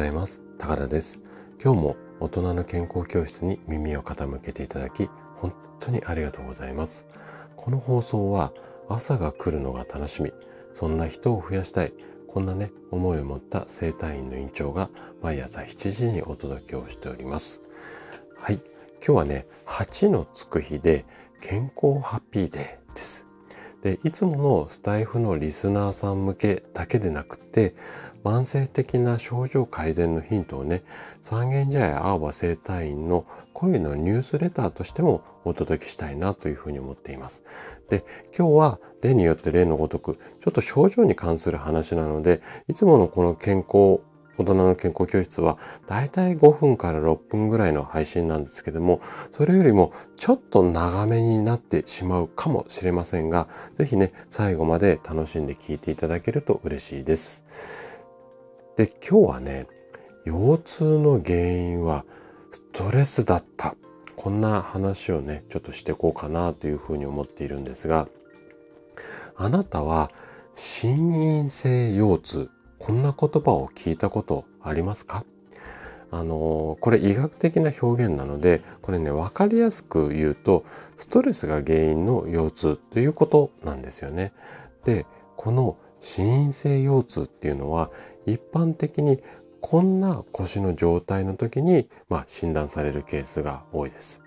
ざいます。高田です。今日も大人の健康教室に耳を傾けていただき本当にありがとうございます。この放送は朝が来るのが楽しみ。そんな人を増やしたい。こんなね思いを持った生体院の院長が毎朝7時にお届けをしております。はい。今日はね8のつく日で健康ハッピーデーです。でいつものスタイフのリスナーさん向けだけでなくて慢性的な症状改善のヒントをね三軒茶屋青葉生態院の恋のニュースレターとしてもお届けしたいなというふうに思っています。で今日は例によって例のごとくちょっと症状に関する話なのでいつものこの健康大人の健康教室はだいたい5分から6分ぐらいの配信なんですけども、それよりもちょっと長めになってしまうかもしれませんが、ぜひね、最後まで楽しんで聞いていただけると嬉しいです。で、今日はね、腰痛の原因はストレスだった。こんな話をね、ちょっとしてこうかなというふうに思っているんですが、あなたは心因性腰痛、こんな言葉を聞いたことありますか？あのこれ医学的な表現なのでこれね分かりやすく言うとストレスが原因の腰痛ということなんですよね。でこの心因性腰痛っていうのは一般的にこんな腰の状態の時に、まあ、診断されるケースが多いです。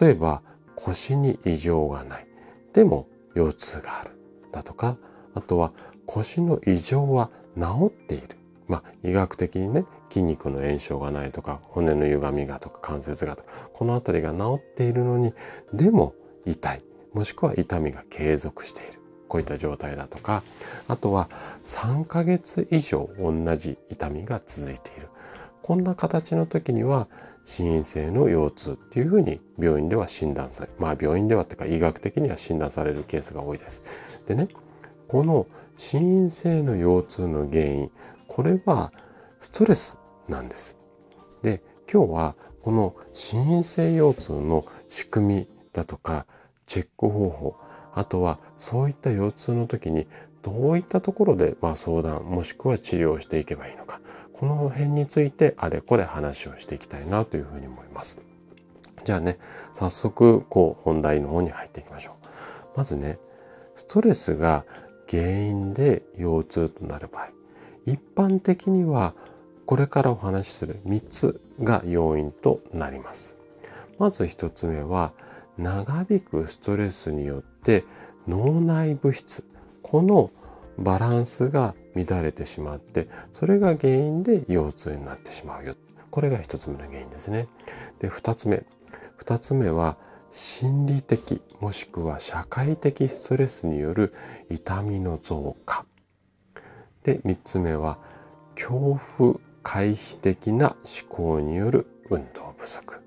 例えば腰に異常がない。でも腰痛がある。だとか、あとは腰の異常は治っている。まあ、医学的にね、筋肉の炎症がないとか、骨の歪みがとか関節がとか、この辺りが治っているのに、でも痛い。もしくは痛みが継続している。こういった状態だとか、あとは3ヶ月以上同じ痛みが続いている。こんな形の時には、心因性の腰痛っていうふうに病院では診断され、まあ病院ではっていうか医学的には診断されるケースが多いです。でね、この心因性の腰痛の原因、これはストレスなんです。で、今日はこの心因性腰痛の仕組みだとかチェック方法、あとはそういった腰痛の時にどういったところでま相談もしくは治療していけばいいのかこの辺についてあれこれ話をしていきたいなというふうに思います。じゃあね早速こう本題の方に入っていきましょう。まずねストレスが原因で腰痛となる場合。一般的にはこれからお話しする3つが要因となります。まず1つ目は長引くストレスによって脳内物質このバランスが乱れてしまってそれが原因で腰痛になってしまうよ。これが一つ目の原因ですね。で二つ目。二つ目は心理的もしくは社会的ストレスによる痛みの増加で三つ目は恐怖回避的な思考による運動不足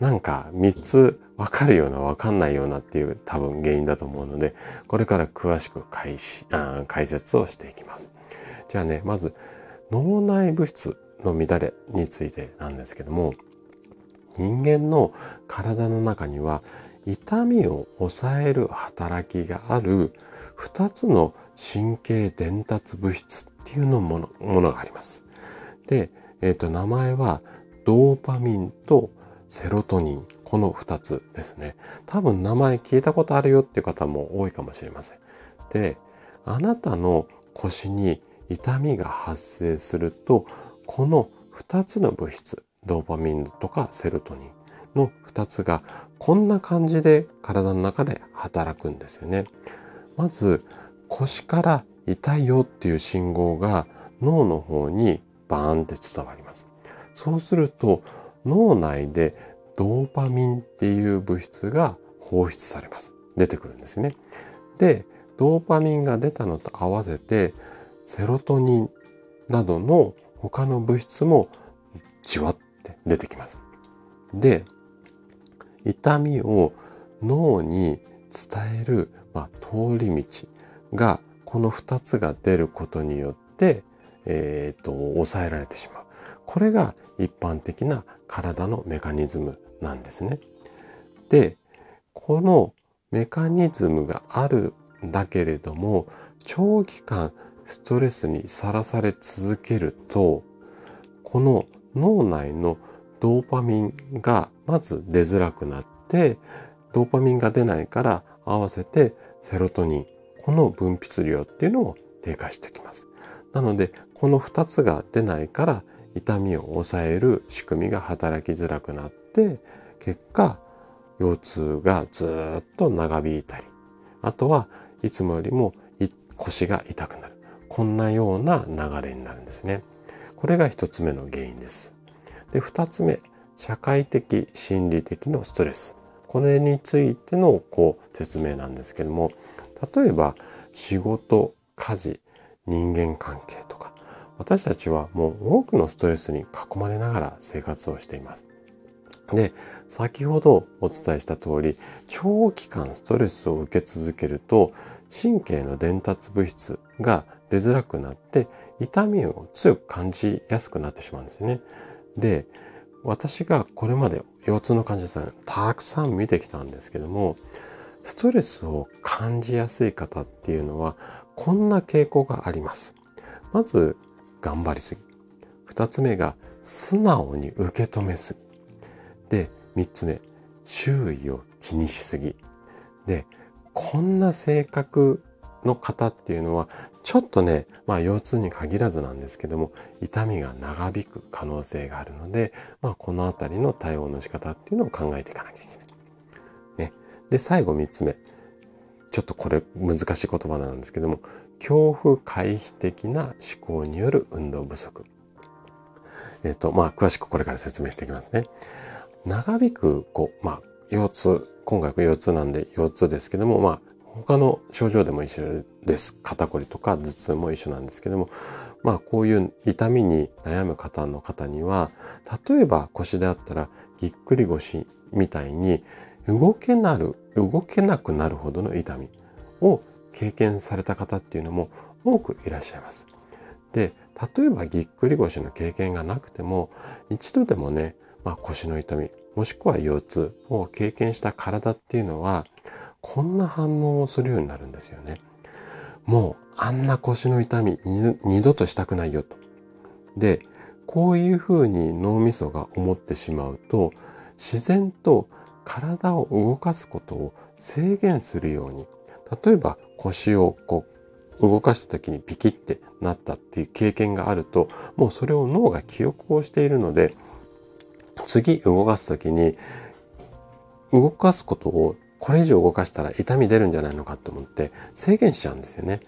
なんか3つわかるようなわかんないようなっていう多分原因だと思うので、これから詳しく解あ解説をしていきます。じゃあね、まず脳内物質の乱れについてなんですけども、人間の体の中には痛みを抑える働きがある2つの神経伝達物質っていうのものものがあります。で、えっ、ー、と、名前はドーパミンとセロトニン、この2つですね。多分名前聞いたことあるよっていう方も多いかもしれません。で、あなたの腰に痛みが発生すると、この2つの物質、ドーパミンとかセロトニンの2つがこんな感じで体の中で働くんですよね。まず腰から痛いよっていう信号が脳の方にバーンって伝わります。そうすると脳内でドーパミンっていう物質が放出されます。出てくるんですね。で、ドーパミンが出たのと合わせて、セロトニンなどの他の物質もじわって出てきます。で、痛みを脳に伝える、まあ、通り道がこの2つが出ることによって、えーと抑えられてしまう。これが一般的な体のメカニズムなんですね。で、このメカニズムがあるんだけれども、長期間ストレスにさらされ続けると、この脳内のドーパミンがまず出づらくなって、ドーパミンが出ないから合わせてセロトニン、この分泌量っていうのも低下してきます。なので、この2つが出ないから痛みを抑える仕組みが働きづらくなって、結果、腰痛がずっと長引いたり、あとはいつもよりも腰が痛くなる。こんなような流れになるんですね。これが一つ目の原因です。で、二つ目、社会的、心理的のストレス。これについてのこう説明なんですけども、例えば仕事、家事、人間関係とか、私たちはもう多くのストレスに囲まれながら生活をしています。で、先ほどお伝えした通り、長期間ストレスを受け続けると、神経の伝達物質が出づらくなって、痛みを強く感じやすくなってしまうんですよね。で、私がこれまで腰痛の患者さんたくさん見てきたんですけども、ストレスを感じやすい方っていうのは、こんな傾向があります。まず、頑張りすぎ。二つ目が、素直に受け止めすぎ。で、三つ目、周囲を気にしすぎ。で、こんな性格の方っていうのは、ちょっとね、まあ腰痛に限らずなんですけども、痛みが長引く可能性があるので、まあこのあたりの対応の仕方っていうのを考えていかなきゃいけない。ね。で、最後三つ目。ちょっとこれ難しい言葉なんですけども、恐怖回避的な思考による運動不足。えっ、と、まあ詳しくこれから説明していきますね。長引く、こう、まあ、腰痛、今回腰痛なんで腰痛ですけども、まあ、他の症状でも一緒です。肩こりとか頭痛も一緒なんですけども、まあ、こういう痛みに悩む方の方には、例えば腰であったら、ぎっくり腰みたいに、動けなる、動けなくなるほどの痛みを経験された方っていうのも多くいらっしゃいます。で、例えばぎっくり腰の経験がなくても、一度でもね、まあ、腰の痛み、もしくは腰痛を経験した体っていうのは、こんな反応をするようになるんですよね。もう、あんな腰の痛み二度としたくないよと。で、こういうふうに脳みそが思ってしまうと、自然と体を動かすことを制限するように、例えば腰をこう動かした時にピキってなったっていう経験があると、もうそれを脳が記憶をしているので、次動かすときに、動かすことをこれ以上動かしたら痛み出るんじゃないのかと思って制限しちゃうんですよね。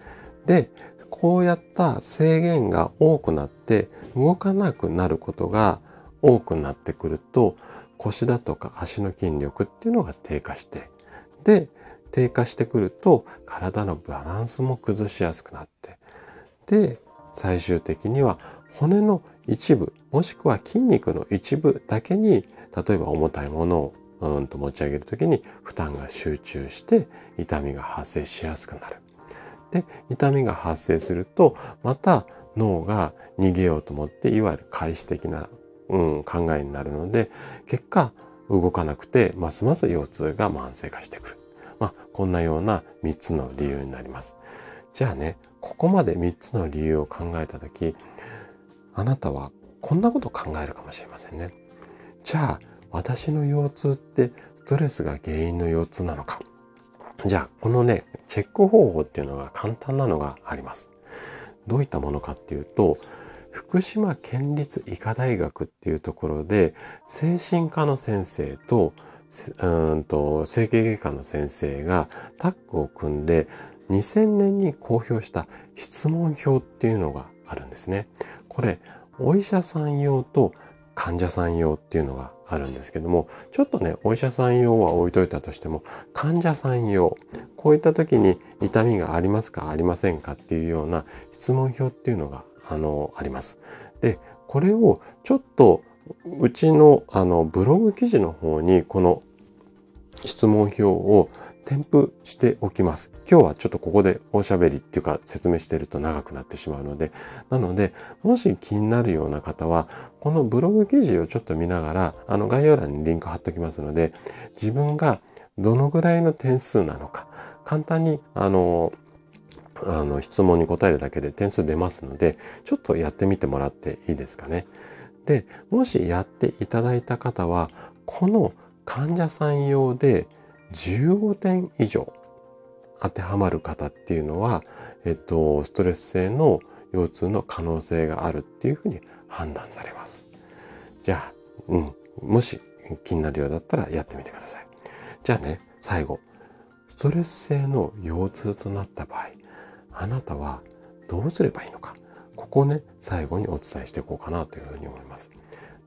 で、こうやった制限が多くなって動かなくなることが多くなってくると腰だとか足の筋力っていうのが低下してで低下してくると体のバランスも崩しやすくなってで最終的には骨の一部、もしくは筋肉の一部だけに、例えば重たいものをうんと持ち上げるときに負担が集中して痛みが発生しやすくなる。で、痛みが発生すると、また脳が逃げようと思って、いわゆる回避的な、うん、考えになるので、結果、動かなくて、ますます腰痛が慢性化してくる。まあ、こんなような3つの理由になります。じゃあね、ここまで3つの理由を考えたとき、あなたはこんなこと考えるかもしれませんね。じゃあ、私の腰痛ってストレスが原因の腰痛なのか。じゃあ、このね、チェック方法っていうのが簡単なのがあります。どういったものかっていうと、福島県立医科大学っていうところで、精神科の先生と、うんと、整形外科の先生がタッグを組んで、2000年に公表した質問票っていうのがあるんですね。これ、お医者さん用と患者さん用っていうのがあるんですけども、ちょっとね、お医者さん用は置いといたとしても、患者さん用、こういった時に痛みがありますかありませんかっていうような質問票っていうのが、あの、あります。で、これをちょっとうちのあのブログ記事の方にこの質問票を添付しておきます。今日はちょっとここでおしゃべりっていうか説明してると長くなってしまうので、なので、もし気になるような方は、このブログ記事をちょっと見ながら、あの概要欄にリンク貼っておきますので、自分がどのぐらいの点数なのか、簡単に、あの、あの質問に答えるだけで点数出ますので、ちょっとやってみてもらっていいですかね。で、もしやっていただいた方は、この患者さん用で15点以上当てはまる方っていうのは、えっと、ストレス性の腰痛の可能性があるっていうふうに判断されます。じゃあ、うん、もし気になるようだったらやってみてください。じゃあね、最後。ストレス性の腰痛となった場合、あなたはどうすればいいのか。ここをね、最後にお伝えしていこうかなというふうに思います。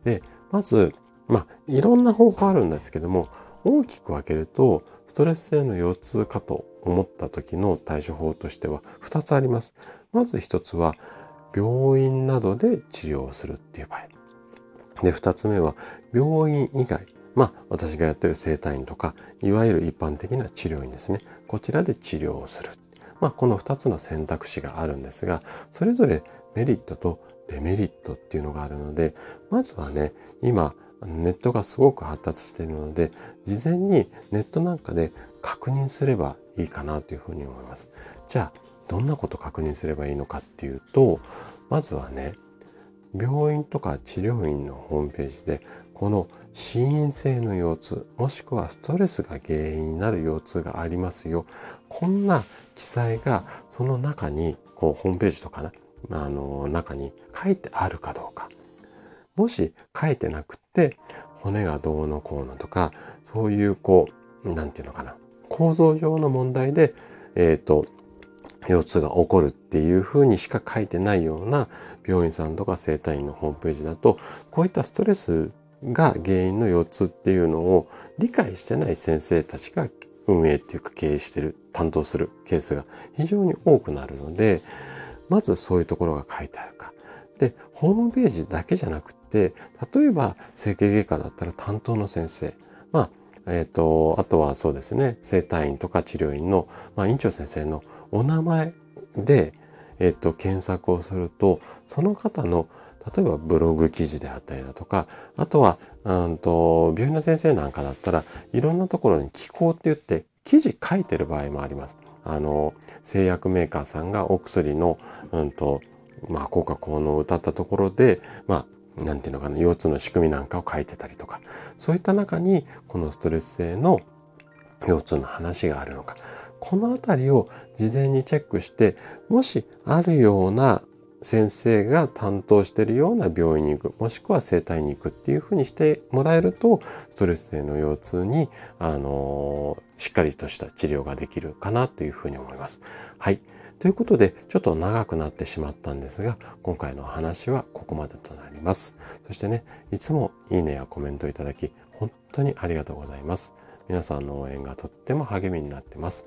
で、まず、まあ、いろんな方法あるんですけども、大きく分けると、ストレス性の腰痛かと思った時の対処法としては2つあります。まず1つは、病院などで治療をするっていう場合。で、2つ目は、病院以外。まあ、私がやってる整体院とか、いわゆる一般的な治療院ですね。こちらで治療をする。まあ、この2つの選択肢があるんですが、それぞれメリットとデメリットっていうのがあるので、まずはね、今、ネットがすごく発達しているので、事前にネットなんかで確認すればいいかなというふうに思います。じゃあ、どんなこと確認すればいいのかっていうと、まずはね、病院とか治療院のホームページで、この心因性の腰痛、もしくはストレスが原因になる腰痛がありますよ。こんな記載がその中に、こう、ホームページとか、あの、中に書いてあるかどうか。もし書いてなくって、骨がどうのこうのとか、そういうこう、なんていうのかな、構造上の問題で、えっ、ー、と、腰痛が起こるっていうふうにしか書いてないような病院さんとか整体院のホームページだと、こういったストレスが原因の腰痛っていうのを理解してない先生たちが運営っていうか経営してる、担当するケースが非常に多くなるので、まずそういうところが書いてあるか。で、ホームページだけじゃなくて、例えば整形外科だったら担当の先生、まあ、えっ、ー、と、あとはそうですね、整体院とか治療院の、まあ、院長先生のお名前で、えっ、ー、と、検索をすると、その方の例えばブログ記事であったりだとか、あとは、うんと、病院の先生なんかだったらいろんなところに寄稿って言って記事書いてる場合もあります。あの、製薬メーカーさんがお薬の、うんと、まあ、効果効能を歌ったところで、まあ、なんていうのかな、腰痛の仕組みなんかを書いてたりとか、そういった中に、このストレス性の腰痛の話があるのか、このあたりを事前にチェックして、もしあるような先生が担当しているような病院に行く、もしくは整体に行くっていうふうにしてもらえると、ストレス性の腰痛に、あの、しっかりとした治療ができるかなというふうに思います。はい。ということで、ちょっと長くなってしまったんですが、今回の話はここまでとなります。そしてね、いつもいいねやコメントいただき、本当にありがとうございます。皆さんの応援がとっても励みになってます。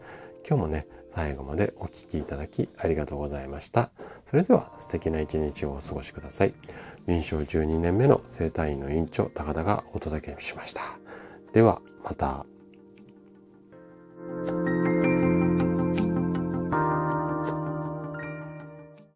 今日もね、最後までお聴きいただきありがとうございました。それでは素敵な一日をお過ごしください。臨床12年目の生体院の院長高田がお届けしました。ではまた。